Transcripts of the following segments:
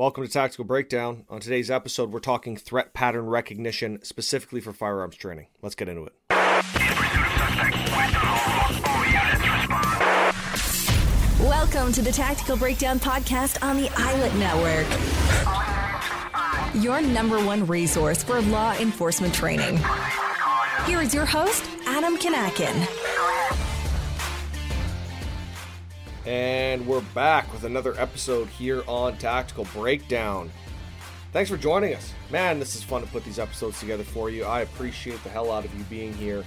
Welcome to Tactical Breakdown. On today's episode, we're talking threat pattern recognition specifically for firearms training. Let's get into it. Welcome to the Tactical Breakdown podcast on the ILET Network. Your number one resource for law enforcement training. Here is your host, Adam Kinakin. And we're back with another episode here on Tactical Breakdown. Thanks for joining us. Man, this is fun to put these episodes together for you. I appreciate the hell out of you being here.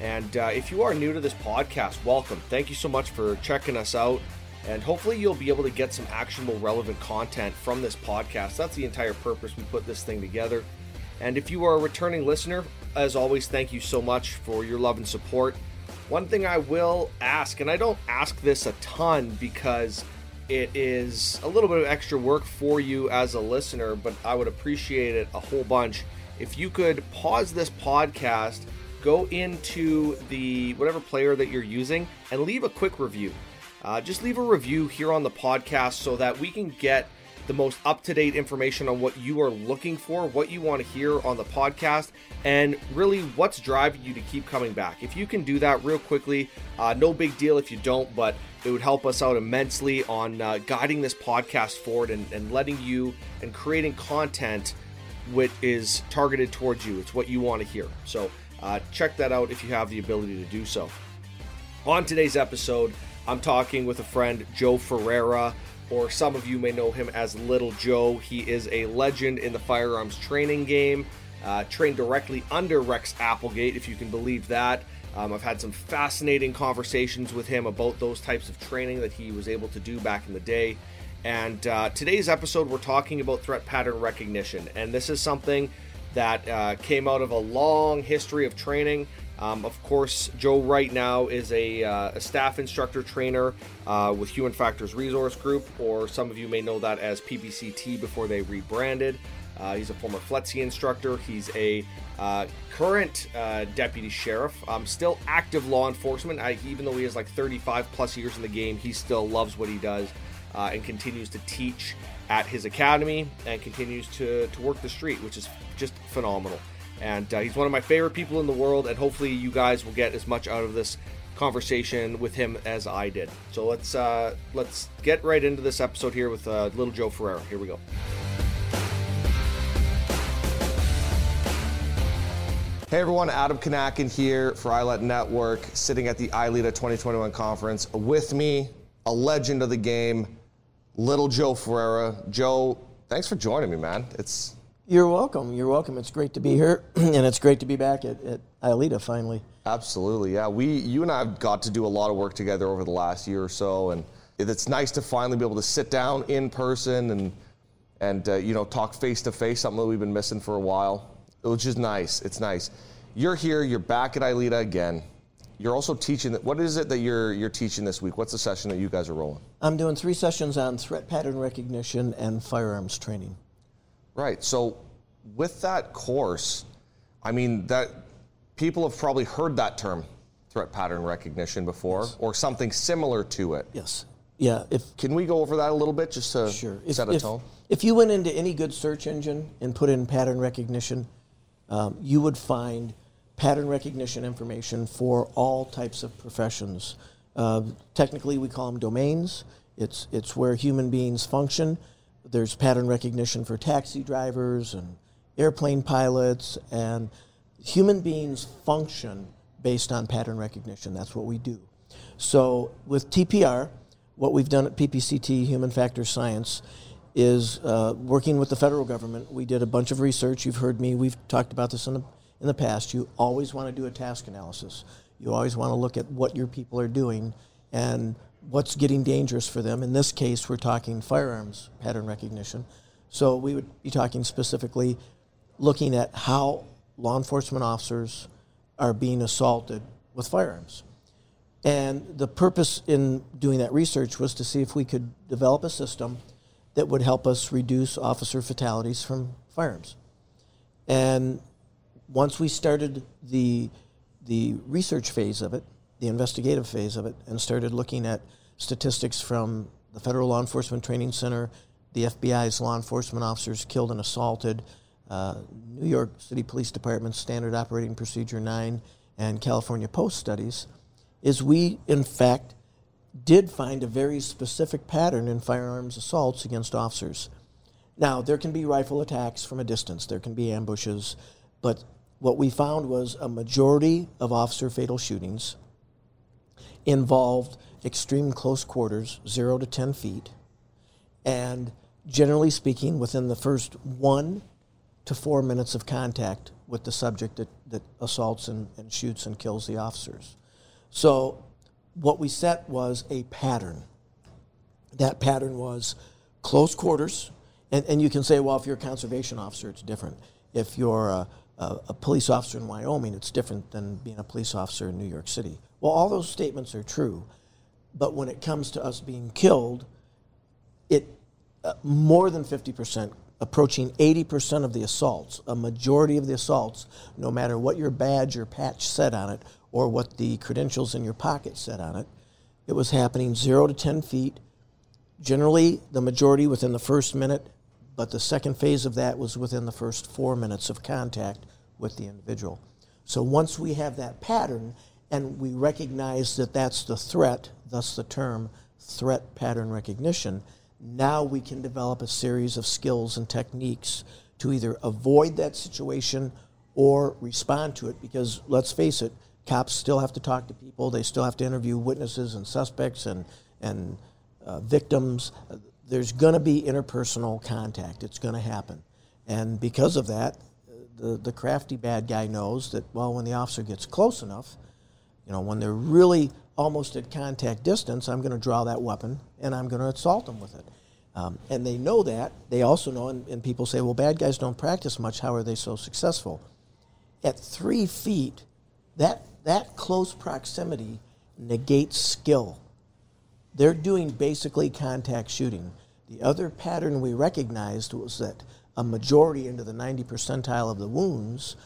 And uh, if you are new to this podcast, welcome. Thank you so much for checking us out. And hopefully, you'll be able to get some actionable, relevant content from this podcast. That's the entire purpose we put this thing together. And if you are a returning listener, as always, thank you so much for your love and support. One thing I will ask, and I don't ask this a ton because it is a little bit of extra work for you as a listener, but I would appreciate it a whole bunch if you could pause this podcast go into the whatever player that you're using and leave a quick review. Uh, just leave a review here on the podcast so that we can get the most up to date information on what you are looking for, what you want to hear on the podcast, and really what's driving you to keep coming back. If you can do that real quickly, uh, no big deal if you don't, but it would help us out immensely on uh, guiding this podcast forward and, and letting you and creating content which is targeted towards you. It's what you want to hear. So, uh, check that out if you have the ability to do so. On today's episode, I'm talking with a friend, Joe Ferrera, or some of you may know him as Little Joe. He is a legend in the firearms training game, uh, trained directly under Rex Applegate, if you can believe that. Um, I've had some fascinating conversations with him about those types of training that he was able to do back in the day. And uh, today's episode, we're talking about threat pattern recognition. And this is something that uh, came out of a long history of training. Um, of course, Joe right now is a, uh, a staff instructor trainer uh, with Human Factors Research Group, or some of you may know that as PPCT before they rebranded. Uh, he's a former FLETC instructor. He's a uh, current uh, deputy sheriff. Um, still active law enforcement. I, even though he has like 35 plus years in the game, he still loves what he does uh, and continues to teach at his academy and continues to, to work the street, which is just phenomenal. And uh, he's one of my favorite people in the world, and hopefully, you guys will get as much out of this conversation with him as I did. So let's uh, let's get right into this episode here with uh, Little Joe Ferrera. Here we go. Hey everyone, Adam Kinakin here for ILET Network, sitting at the ILEETA 2021 conference. With me, a legend of the game, Little Joe Ferrera. Joe, thanks for joining me, man. It's you're welcome. You're welcome. It's great to be here, and it's great to be back at, at ILEETA finally. Absolutely, yeah. We, you and I have got to do a lot of work together over the last year or so, and it's nice to finally be able to sit down in person and and uh, you know talk face to face. Something that we've been missing for a while. Which is nice. It's nice. You're here. You're back at ILEETA again. You're also teaching. What is it that you're you're teaching this week? What's the session that you guys are rolling? I'm doing three sessions on threat pattern recognition and firearms training. Right. So with that course, I mean that people have probably heard that term threat pattern recognition before yes. or something similar to it. Yes. Yeah. If can we go over that a little bit just to sure. set if, a tone? If you went into any good search engine and put in pattern recognition, um, you would find pattern recognition information for all types of professions. Uh, technically, we call them domains. It's it's where human beings function there's pattern recognition for taxi drivers and airplane pilots, and human beings function based on pattern recognition. That's what we do. So with TPR, what we've done at PPCT, Human Factors Science, is uh, working with the federal government. We did a bunch of research. You've heard me. We've talked about this in the, in the past. You always want to do a task analysis. You always want to look at what your people are doing and what's getting dangerous for them. In this case, we're talking firearms pattern recognition. So we would be talking specifically looking at how law enforcement officers are being assaulted with firearms. And the purpose in doing that research was to see if we could develop a system that would help us reduce officer fatalities from firearms. And once we started the, the research phase of it, the investigative phase of it and started looking at statistics from the Federal Law Enforcement Training Center, the FBI's law enforcement officers killed and assaulted, uh, New York City Police Department Standard Operating Procedure 9, and California Post studies, is we, in fact, did find a very specific pattern in firearms assaults against officers. Now, there can be rifle attacks from a distance, there can be ambushes, but what we found was a majority of officer fatal shootings involved extreme close quarters, zero to 10 feet, and generally speaking, within the first one to four minutes of contact with the subject that, that assaults and, and shoots and kills the officers. So, what we set was a pattern. That pattern was close quarters, and, and you can say, well, if you're a conservation officer, it's different. If you're a, a, a police officer in Wyoming, it's different than being a police officer in New York City. Well, all those statements are true, but when it comes to us being killed, it uh, more than 50%, approaching 80% of the assaults, a majority of the assaults, no matter what your badge or patch said on it or what the credentials in your pocket said on it, it was happening 0 to 10 feet, generally the majority within the first minute, but the second phase of that was within the first four minutes of contact with the individual. So once we have that pattern and we recognize that that's the threat, thus the term threat pattern recognition, now we can develop a series of skills and techniques to either avoid that situation or respond to it because let's face it, cops still have to talk to people, they still have to interview witnesses and suspects and, and uh, victims there's going to be interpersonal contact. It's going to happen. And because of that, the, the crafty bad guy knows that, well, when the officer gets close enough, you know, when they're really almost at contact distance, I'm going to draw that weapon and I'm going to assault them with it. Um, and they know that. They also know, and, and people say, well, bad guys don't practice much. How are they so successful? At three feet, that, that close proximity negates skill they're doing basically contact shooting. The other pattern we recognized was that a majority into the 90 percentile of the wounds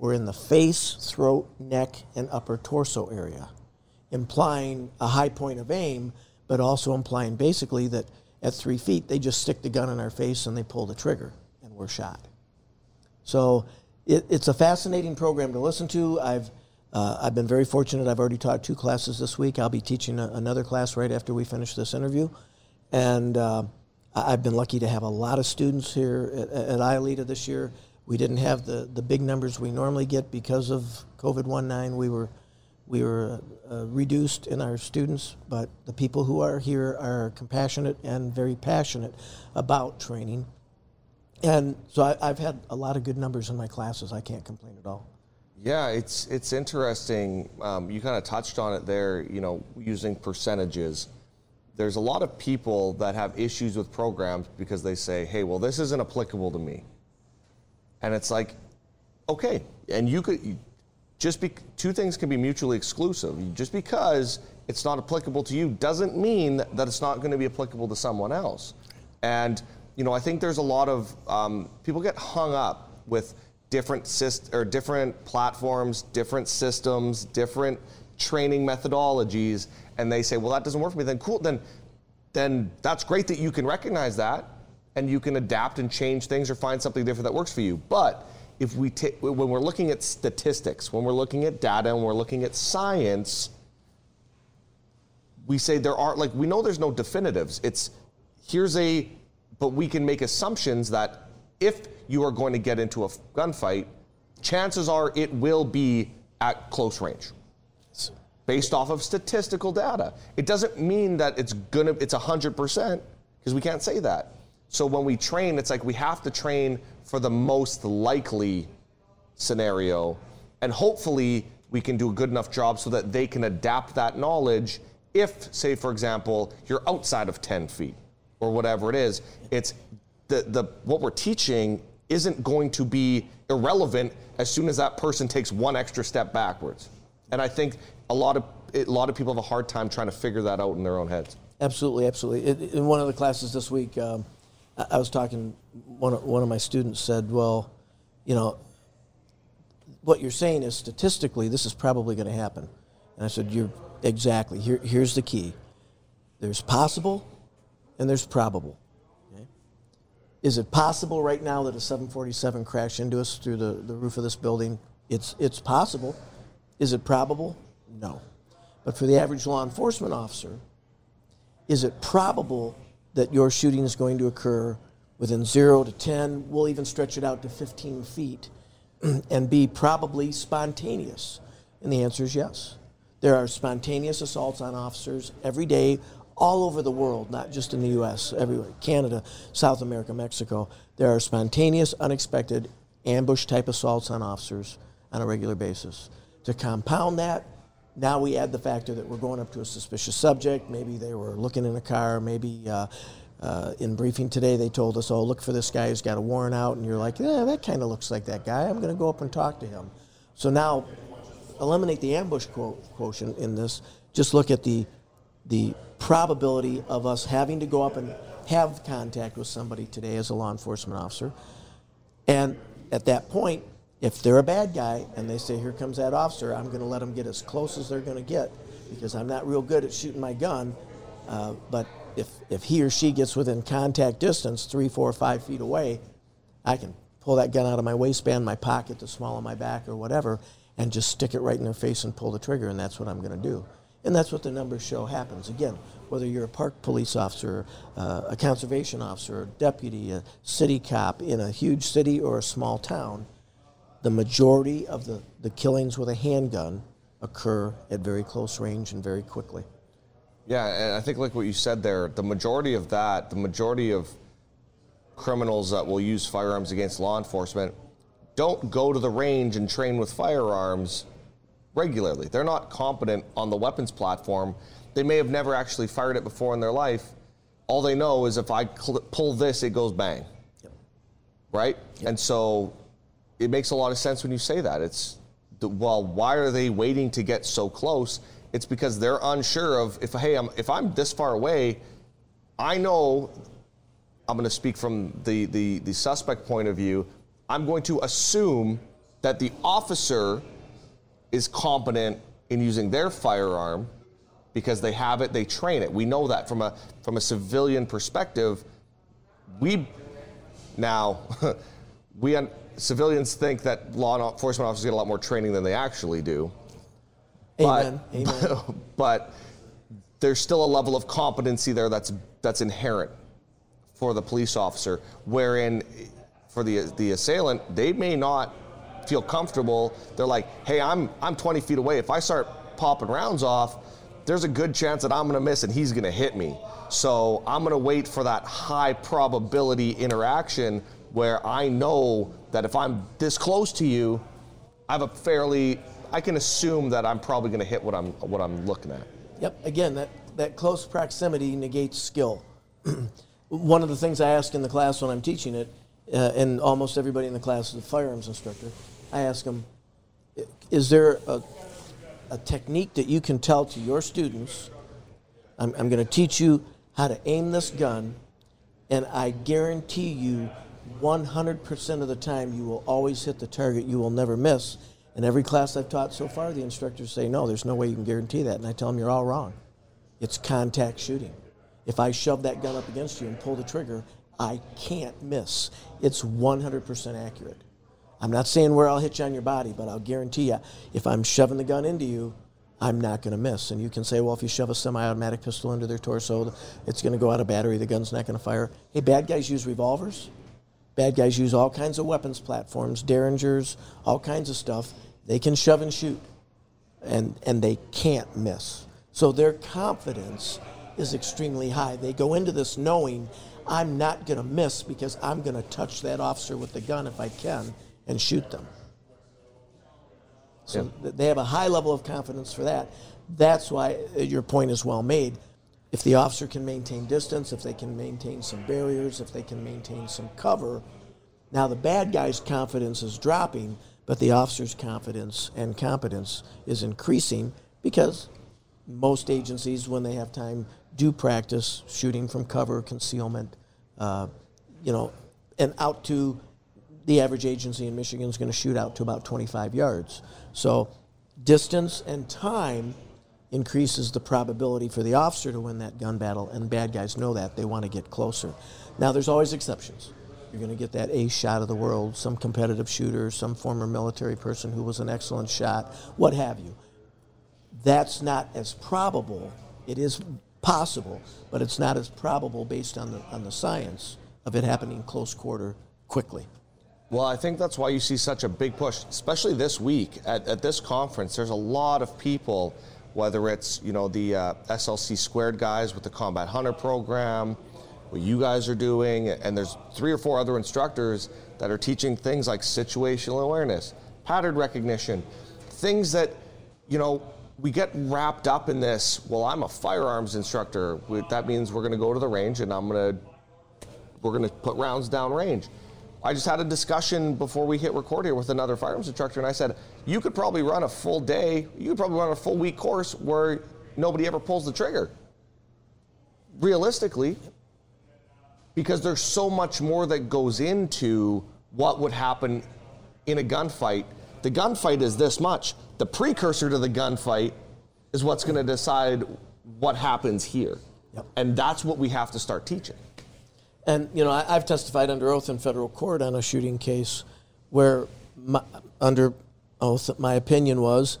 were in the face, throat, neck, and upper torso area, implying a high point of aim, but also implying basically that at three feet they just stick the gun in our face and they pull the trigger and we're shot. So it, it's a fascinating program to listen to. I've uh, I've been very fortunate. I've already taught two classes this week. I'll be teaching a, another class right after we finish this interview. And uh, I've been lucky to have a lot of students here at, at ILEETA this year. We didn't have the, the big numbers we normally get because of COVID 19. We were, we were uh, reduced in our students, but the people who are here are compassionate and very passionate about training. And so I, I've had a lot of good numbers in my classes. I can't complain at all. Yeah, it's it's interesting. Um, you kind of touched on it there. You know, using percentages. There's a lot of people that have issues with programs because they say, "Hey, well, this isn't applicable to me," and it's like, okay, and you could just be two things can be mutually exclusive. Just because it's not applicable to you doesn't mean that it's not going to be applicable to someone else. And you know, I think there's a lot of um, people get hung up with different syst- or different platforms, different systems, different training methodologies, and they say, well, that doesn't work for me. Then cool. Then then that's great that you can recognize that and you can adapt and change things or find something different that works for you. But if we t- when we're looking at statistics, when we're looking at data, and we're looking at science, we say there are like we know there's no definitives. It's here's a but we can make assumptions that if you are going to get into a gunfight, chances are it will be at close range based off of statistical data. It doesn't mean that it's gonna it's 100% because we can't say that. So when we train, it's like we have to train for the most likely scenario and hopefully we can do a good enough job so that they can adapt that knowledge if say for example you're outside of 10 feet or whatever it is it's the, the what we're teaching isn't going to be irrelevant as soon as that person takes one extra step backwards. And I think a lot of a lot of people have a hard time trying to figure that out in their own heads. Absolutely, absolutely. In one of the classes this week, um, I was talking. One of, one of my students said, "Well, you know, what you're saying is statistically this is probably going to happen." And I said, "You're exactly. Here, here's the key. There's possible, and there's probable. Is it possible right now that a 747 crashed into us through the, the roof of this building? It's, it's possible. Is it probable? No. But for the average law enforcement officer, is it probable that your shooting is going to occur within 0 to 10? We'll even stretch it out to 15 feet and be probably spontaneous. And the answer is yes. There are spontaneous assaults on officers every day all over the world, not just in the U.S., everywhere, Canada, South America, Mexico. There are spontaneous, unexpected ambush type assaults on officers on a regular basis. To compound that, now we add the factor that we're going up to a suspicious subject. Maybe they were looking in a car. Maybe uh, uh, in briefing today they told us, oh, look for this guy who's got a warrant out. And you're like, yeah, that kind of looks like that guy. I'm going to go up and talk to him. So now eliminate the ambush quotient in this. Just look at the the probability of us having to go up and have contact with somebody today as a law enforcement officer. And at that point, if they're a bad guy and they say, Here comes that officer, I'm going to let them get as close as they're going to get because I'm not real good at shooting my gun. Uh, but if, if he or she gets within contact distance, three, four, five feet away, I can pull that gun out of my waistband, my pocket, the small of my back, or whatever, and just stick it right in their face and pull the trigger, and that's what I'm going to do. And that's what the numbers show happens. Again, whether you're a park police officer, uh, a conservation officer, a deputy, a city cop in a huge city or a small town, the majority of the, the killings with a handgun occur at very close range and very quickly. Yeah, and I think like what you said there, the majority of that, the majority of criminals that will use firearms against law enforcement don't go to the range and train with firearms regularly. They're not competent on the weapons platform. They may have never actually fired it before in their life. All they know is if I cl- pull this, it goes bang. Yep. Right? Yep. And so it makes a lot of sense when you say that. It's, well, why are they waiting to get so close? It's because they're unsure of if, hey, I'm, if I'm this far away, I know I'm going to speak from the, the, the suspect point of view. I'm going to assume that the officer is competent in using their firearm because they have it, they train it. We know that from a from a civilian perspective. We now we civilians think that law enforcement officers get a lot more training than they actually do. Amen. But, Amen. but there's still a level of competency there that's that's inherent for the police officer, wherein for the the assailant, they may not feel comfortable. They're like, hey, I'm I'm 20 feet away. If I start popping rounds off, there's a good chance that I'm going to miss and he's going to hit me. So I'm going to wait for that high probability interaction where I know that if I'm this close to you, I have a fairly I can assume that I'm probably going to hit what I'm what I'm looking at. Yep. Again, that that close proximity negates skill. One of the things I ask in the class when I'm teaching it, uh, and almost everybody in the class is a firearms instructor, I ask them, is there a, a technique that you can tell to your students? I'm, I'm going to teach you how to aim this gun, and I guarantee you 100% of the time you will always hit the target, you will never miss. In every class I've taught so far, the instructors say, no, there's no way you can guarantee that. And I tell them, you're all wrong. It's contact shooting. If I shove that gun up against you and pull the trigger, I can't miss. It's 100% accurate. I'm not saying where I'll hit you on your body, but I'll guarantee you, if I'm shoving the gun into you, I'm not going to miss. And you can say, well, if you shove a semi automatic pistol into their torso, it's going to go out of battery, the gun's not going to fire. Hey, bad guys use revolvers. Bad guys use all kinds of weapons platforms, derringers, all kinds of stuff. They can shove and shoot, and, and they can't miss. So their confidence is extremely high. They go into this knowing I'm not going to miss because I'm going to touch that officer with the gun if I can and shoot them. So yeah. they have a high level of confidence for that. That's why uh, your point is well made. If the officer can maintain distance, if they can maintain some barriers, if they can maintain some cover, now the bad guy's confidence is dropping, but the officer's confidence and competence is increasing because most agencies, when they have time, do practice shooting from cover, concealment, uh, you know, and out to the average agency in Michigan is going to shoot out to about 25 yards. So distance and time increases the probability for the officer to win that gun battle, and bad guys know that. They want to get closer. Now, there's always exceptions. You're going to get that ace shot of the world, some competitive shooter, some former military person who was an excellent shot, what have you. That's not as probable. It is possible, but it's not as probable based on the, on the science of it happening close quarter quickly. Well, I think that's why you see such a big push, especially this week at, at this conference. There's a lot of people, whether it's you know the uh, SLC squared guys with the Combat Hunter program, what you guys are doing, and there's three or four other instructors that are teaching things like situational awareness, pattern recognition, things that you know we get wrapped up in this. Well, I'm a firearms instructor. That means we're going to go to the range and I'm going to we're going to put rounds down range. I just had a discussion before we hit record here with another firearms instructor, and I said, you could probably run a full day, you could probably run a full week course where nobody ever pulls the trigger. Realistically, because there's so much more that goes into what would happen in a gunfight. The gunfight is this much. The precursor to the gunfight is what's going to decide what happens here. Yep. And that's what we have to start teaching. And, you know, I, have testified under oath in federal court on a shooting case where, my, under oath, my opinion was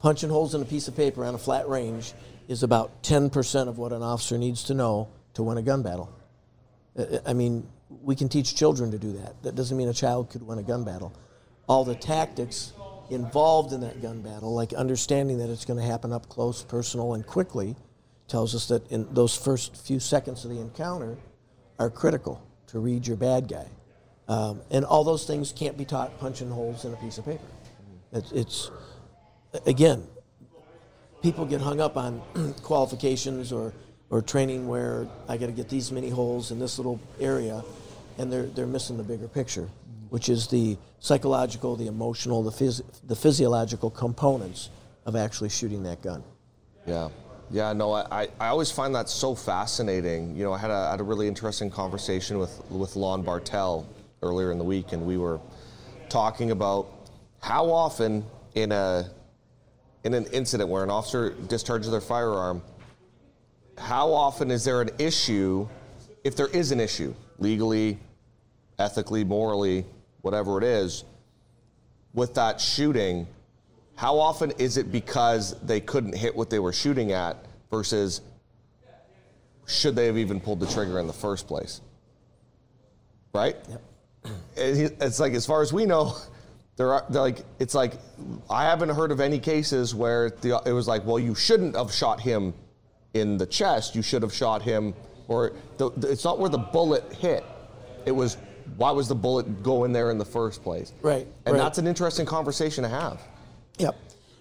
punching holes in a piece of paper on a flat range is about 10% of what an officer needs to know to win a gun battle. I mean, we can teach children to do that. That doesn't mean a child could win a gun battle. All the tactics involved in that gun battle, like understanding that it's going to happen up close, personal, and quickly, tells us that in those first few seconds of the encounter are critical to read your bad guy. Um, and all those things can't be taught punching holes in a piece of paper. It's, it's again, people get hung up on qualifications or, or training where I got to get these many holes in this little area, and they're, they're missing the bigger picture which is the psychological, the emotional, the, phys- the physiological components of actually shooting that gun. Yeah. Yeah, no, I, I always find that so fascinating. You know, I had a, had a really interesting conversation with, with Lon Bartel earlier in the week, and we were talking about how often in a in an incident where an officer discharges their firearm, how often is there an issue, if there is an issue, legally, ethically, morally, whatever it is, with that shooting, how often is it because they couldn't hit what they were shooting at versus should they have even pulled the trigger in the first place? Right? Yep. It's like, as far as we know, there are like it's like I haven't heard of any cases where the, it was like, well, you shouldn't have shot him in the chest. You should have shot him, or the, it's not where the bullet hit. It was why was the bullet go in there in the first place? Right. And right. that's an interesting conversation to have. Yep.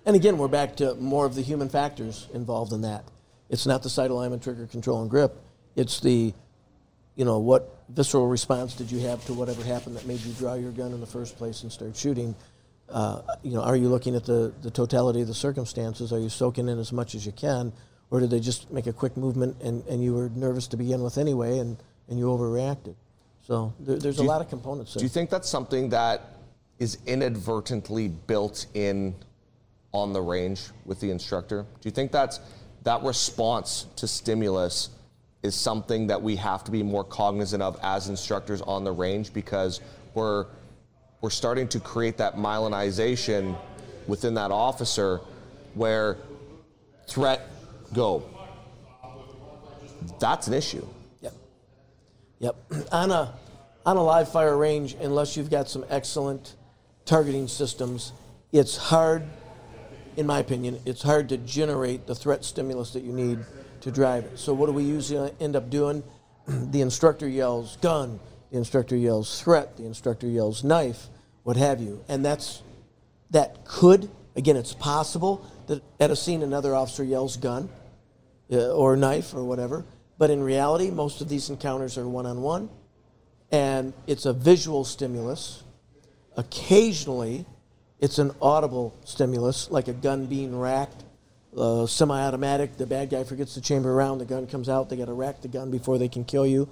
And again, we're back to more of the human factors involved in that. It's not the sight alignment, trigger control, and grip. It's the, you know, what visceral response did you have to whatever happened that made you draw your gun in the first place and start shooting? Uh, you know, are you looking at the, the totality of the circumstances? Are you soaking in as much as you can? Or did they just make a quick movement and, and you were nervous to begin with anyway and, and you overreacted? So there, there's a lot of components. There. Do you think that's something that is inadvertently built in on the range with the instructor? Do you think that's that response to stimulus is something that we have to be more cognizant of as instructors on the range because we're we're starting to create that myelinization within that officer where threat go. That's an issue. Yep. Yep on a, on a live fire range, unless you've got some excellent targeting systems, it's hard, in my opinion, it's hard to generate the threat stimulus that you need to drive it. So what do we usually end up doing? the instructor yells gun, the instructor yells threat, the instructor yells knife, what have you. And that's that could, again, it's possible that at a scene another officer yells gun uh, or knife or whatever. But in reality, most of these encounters are one on one, and it's a visual stimulus. Occasionally, it's an audible stimulus, like a gun being racked, uh, semi automatic. The bad guy forgets to chamber around, the gun comes out, they got to rack the gun before they can kill you.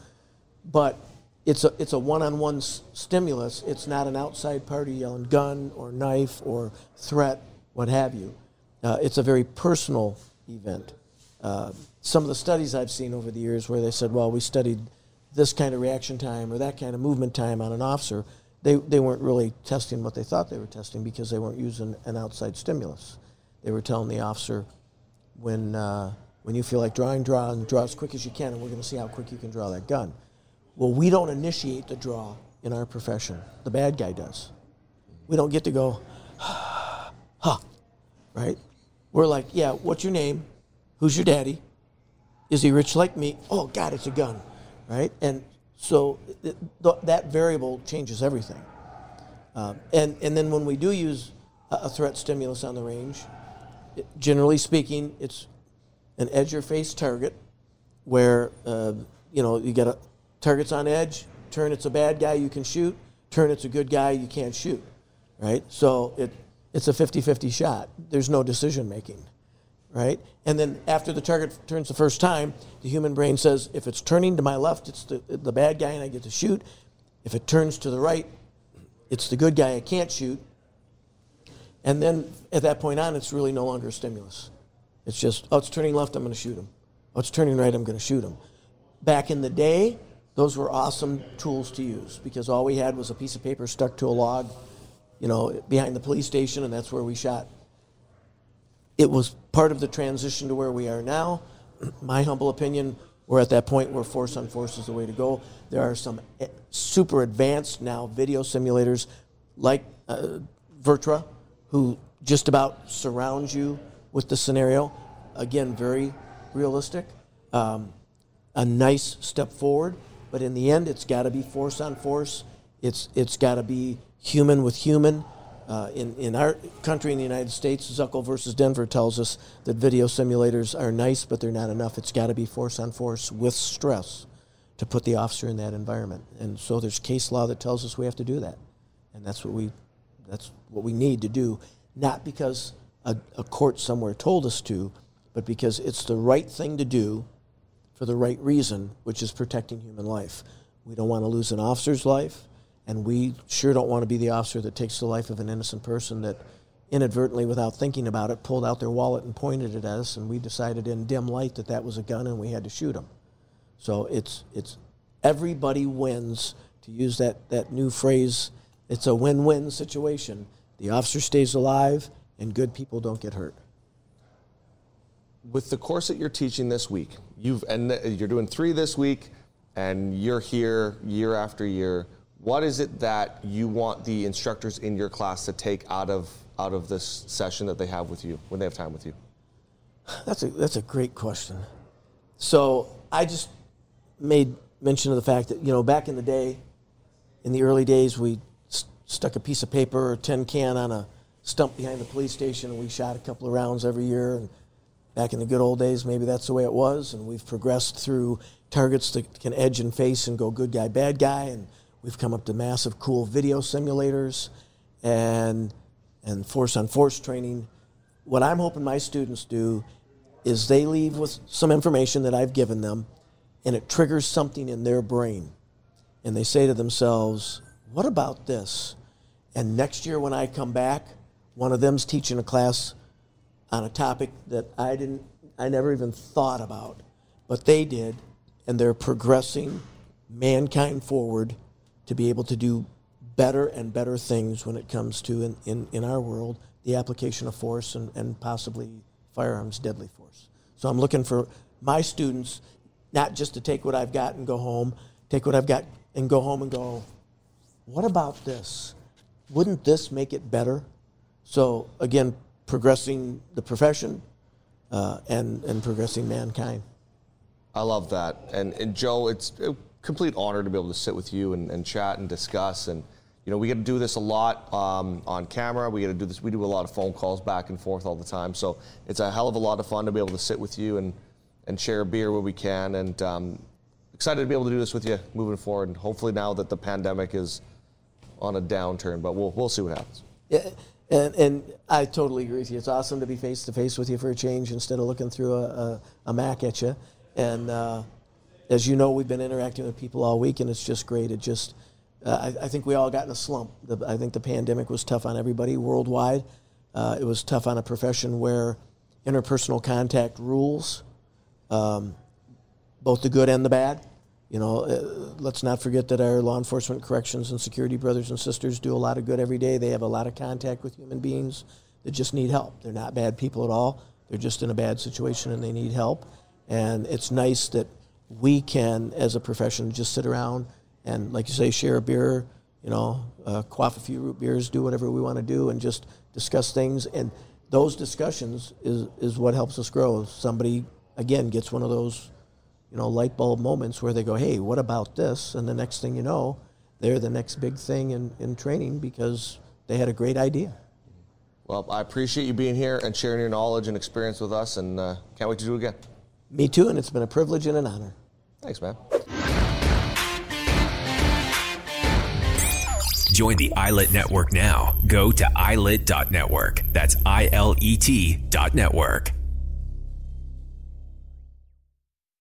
But it's a, it's a one on one stimulus. It's not an outside party yelling gun or knife or threat, what have you. Uh, it's a very personal event. Uh, some of the studies I've seen over the years where they said, well, we studied this kind of reaction time or that kind of movement time on an officer, they, they weren't really testing what they thought they were testing because they weren't using an outside stimulus. They were telling the officer, when, uh, when you feel like drawing, draw and draw as quick as you can, and we're going to see how quick you can draw that gun. Well, we don't initiate the draw in our profession. The bad guy does. We don't get to go, huh, right? We're like, yeah, what's your name? Who's your daddy? Is he rich like me? Oh, God, it's a gun, right? And so it, th- that variable changes everything. Um, and, and then when we do use a, threat stimulus on the range, it, generally speaking, it's an edge or face target where, uh, you know, you got a target's on edge, turn it's a bad guy you can shoot, turn it's a good guy you can't shoot, right? So it, it's a 50 50 shot. There's no decision making, right? And then after the target turns the first time, the human brain says, if it's turning to my left, it's the, the bad guy and I get to shoot. If it turns to the right, it's the good guy I can't shoot. And then at that point on, it's really no longer a stimulus. It's just, oh, it's turning left, I'm going to shoot him. Oh, it's turning right, I'm going to shoot him. Back in the day, those were awesome tools to use because all we had was a piece of paper stuck to a log, you know, behind the police station, and that's where we shot. It was part of the transition to where we are now. My humble opinion, we're at that point where force on force is the way to go. There are some eh, super advanced now video simulators like uh, VirTra, who just about surround you with the scenario. Again, very realistic. Um, a nice step forward, but in the end, it's got to be force on force. It's it's got to be human with human. Uh, in in our country, in the United States, Zuchel versus Denver tells us that video simulators are nice, but they're not enough. It's got to be force on force with stress to put the officer in that environment. And so there's case law that tells us we have to do that, and that's what we that's what we need to do. Not because a, a court somewhere told us to, but because it's the right thing to do for the right reason, which is protecting human life. We don't want to lose an officer's life, and we sure don't want to be the officer that takes the life of an innocent person that inadvertently, without thinking about it, pulled out their wallet and pointed it at us, and we decided in dim light that that was a gun and we had to shoot him. So it's, it's everybody wins, to use that, that new phrase. It's a win win situation. The officer stays alive, and good people don't get hurt with the course that you're teaching this week, you've and you're doing three this week, and you're here year after year. What is it that you want the instructors in your class to take out of out of this session that they have with you when they have time with you? That's a that's a great question. So I just made mention of the fact that you know back in the day, in the early days, we st- stuck a piece of paper or tin can on a stump behind the police station, and we shot a couple of rounds every year and Back in the good old days, maybe that's the way it was, and we've progressed through targets that can edge and face and go good guy, bad guy, and we've come up to massive, cool video simulators and and force on force training. What I'm hoping my students do is they leave with some information that I've given them, and it triggers something in their brain, and they say to themselves, "What about this?" And next year when I come back, one of them's teaching a class on a topic that I didn't, I never even thought about, but they did, and they're progressing mankind forward to be able to do better and better things when it comes to, in, in, in our world, the application of force and, and possibly firearms deadly force. So I'm looking for my students not just to take what I've got and go home, take what I've got and go home and go, what about this? Wouldn't this make it better? So again, progressing the profession uh, and, and progressing mankind. I love that. And, and Joe, it's a complete honor to be able to sit with you and, and chat and discuss. And, you know, we get to do this a lot um, on camera. We get to do this. We do a lot of phone calls back and forth all the time. So it's a hell of a lot of fun to be able to sit with you and, and share a beer where we can. And um, excited to be able to do this with you moving forward. And hopefully now that the pandemic is on a downturn, but we'll, we'll see what happens. Yeah. And, and I totally agree with you. It's awesome to be face to face with you for a change instead of looking through a, a, a Mac at you. And uh, as you know, we've been interacting with people all week, and it's just great. It just, uh, I, I, think we all got in a slump. The, I think the pandemic was tough on everybody worldwide. Uh, it was tough on a profession where interpersonal contact rules, um, both the good and the bad. you know, uh, let's not forget that our law enforcement, corrections, and security brothers and sisters do a lot of good every day. They have a lot of contact with human beings that just need help. They're not bad people at all. They're just in a bad situation and they need help. And it's nice that we can, as a profession, just sit around and, like you say, share a beer, you know, uh, quaff a few root beers, do whatever we want to do, and just discuss things. And those discussions is, is what helps us grow. Somebody, again, gets one of those, you know, light bulb moments where they go, hey, what about this? And the next thing you know, they're the next big thing in, in training because they had a great idea. Well, I appreciate you being here and sharing your knowledge and experience with us, and uh, can't wait to do it again. Me too, and it's been a privilege and an honor. Thanks, man. Join the ILET network now. Go to ilet.network. That's I L E T dot network.